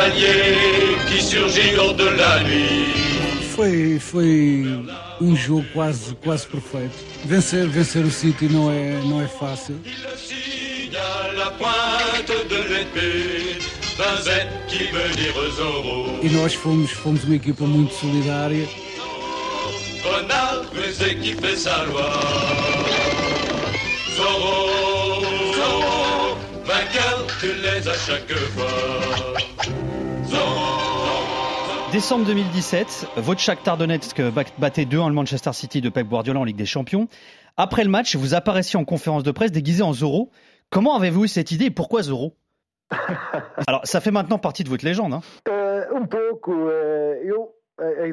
cavalier qui surgit lors de la nuit. Foi, foi um jogo quase, quase perfeito. Vencer, vencer o City não é, não é fácil. E nós fomos, fomos uma equipa muito solidária. Zorro, Zorro, vainqueur, tu l'es à chaque fois. Décembre 2017, votre Shakhtar Donetsk battait 2-1 le Manchester City de Pep Guardiola en Ligue des Champions. Après le match, vous apparaissiez en conférence de presse déguisé en Zorro. Comment avez-vous eu cette idée et pourquoi Zorro? Alors, ça fait maintenant partie de votre légende. Hein Eh, um pouco. eh.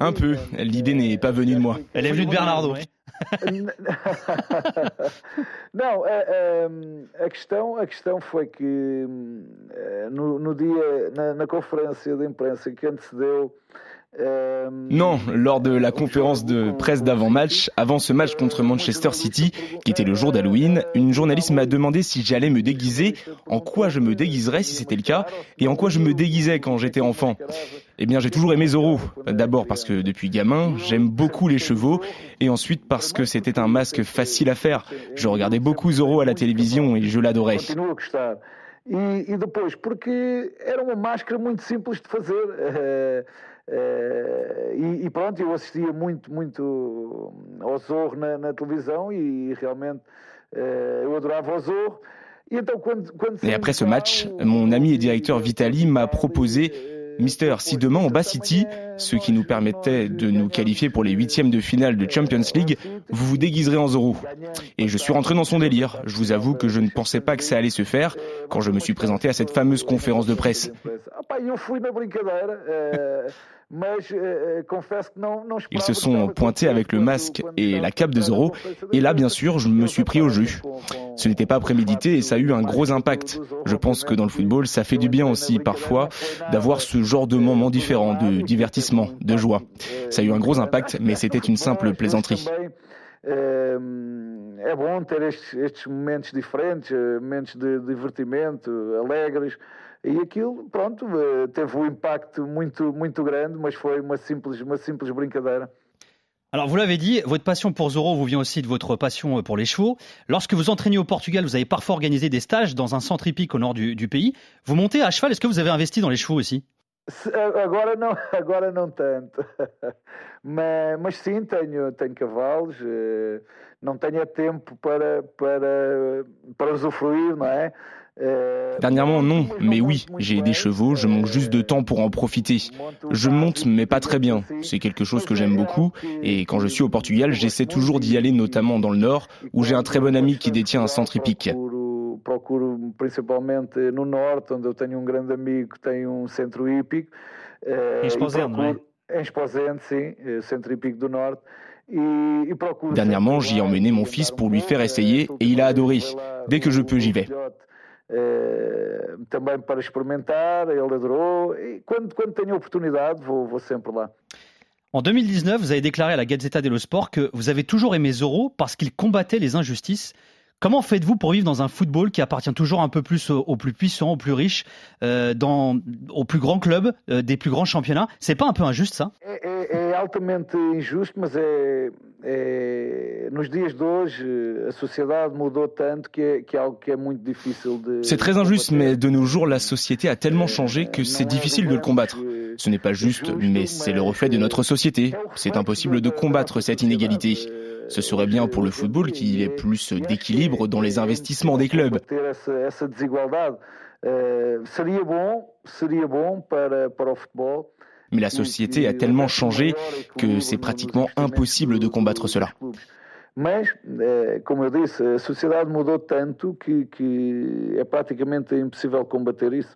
Un peu. L'idée n'est pas venue de moi. Elle est venue de Bernardo. Não, a, a- a questão, a questão foi que eh, no, no dia, na, na conferência de imprensa que antecedeu. Hum, Non, lors de la conférence de presse d'avant-match, avant ce match contre Manchester City, qui était le jour d'Halloween, une journaliste m'a demandé si j'allais me déguiser, en quoi je me déguiserais si c'était le cas, et en quoi je me déguisais quand j'étais enfant. Eh bien, j'ai toujours aimé Zorro. D'abord parce que depuis gamin, j'aime beaucoup les chevaux, et ensuite parce que c'était un masque facile à faire. Je regardais beaucoup Zorro à la télévision et je l'adorais. Gostar. E, e depois, porque era uma máscara muito simples de fazer. eh, eh, e, e pronto, eu assistia muito, muito ao Zorro na, na televisão e realmente eh, eu adorava o Zorro. Então, quando, quando Et après ce match, mon ami et directeur Vitali m'a proposé Mister, si demain on bat City, ce qui nous permettait de nous qualifier pour les huitièmes de finale de Champions League, vous vous déguiserez en Zorro. Et je suis rentré dans son délire. Je vous avoue que je ne pensais pas que ça allait se faire quand je me suis présenté à cette fameuse conférence de presse. Ils se sont pointés avec le masque et la cape de Zorro. Et là, bien sûr, je me suis pris au com- Ce n'était pas prémédité et ça a eu un gros impact. Je pense que dans le football, ça fait du bien aussi parfois d'avoir ce genre de moments différents, de divertissement, de joie. Ça a eu un gros impact, mais c'était une simple plaisanterie. Também, eh, é bom ter estes, estes momentos diferentes, eh, momentos de divertimento, alegres. E aquilo, pronto, eh, teve um impacto muito, muito grande, mas foi uma simples, uma simples brincadeira. Alors, vous l'avez dit, votre passion pour Zorro vous vient aussi de votre passion euh, pour les chevaux. Lorsque vous entraînez au Portugal, vous avez parfois organisé des stages dans un centre hippique au nord du, du pays. Vous montez à cheval, est-ce que vous avez investi dans les chevaux aussi? Agora não, agora não tanto. Mas, mas sim, tenho, tenho cavalos, eh, não tenho tempo para, para, para usufruir, não é? Eh, Dernièrement, non, mais oui, j'ai des chevaux, je manque juste de temps pour en profiter. Je monte, mais pas très bien. C'est quelque chose que j'aime beaucoup. Et quand je suis au Portugal, j'essaie toujours d'y aller, notamment dans le nord, où j'ai un très bon ami qui détient un centre hippique. Procuro, principalmente no norte, onde eu tenho um grande amigo que tem um centro hípico. eh, Em e Esposende, não é? Em Esposende, sim, eh, centro hípico do norte. E, e Dernièrement, j'y ai emmené mon fils um pour lui faire essayer et il a adoré. Dès que je o- peux, j'y vais. o filhote, também para experimentar, ele adorou. E quando, quando tenho oportunidade, vou, vou sempre lá. En 2019, vous avez déclaré à la Gazzetta dello Sport que vous avez toujours aimé Zorro parce qu'il combattait les injustices. Comment faites-vous pour vivre dans un football qui appartient toujours un peu plus aux, aux plus puissants, aux plus riches, euh, dans, aux plus grands clubs, euh, des plus grands championnats? C'est pas un peu injuste ça? É, é- é altamente injusto, mas é, é- nos dias de hoje a sociedade mudou tanto que é, que é algo que é muito difícil de. C'est très injuste, mais de nos jours, la société a tellement changé que c'est difficile de le combattre. Ce n'est pas juste, mais c'est le reflet de notre société. C'est impossible de combattre cette inégalité. Ce serait bien pour le football qu'il y ait plus d'équilibre dans les investissements des clubs. Mais la société a tellement changé que c'est pratiquement impossible de combattre cela. Eh, como eu disse, a sociedade mudou tanto que, que é praticamente impossível combater isso.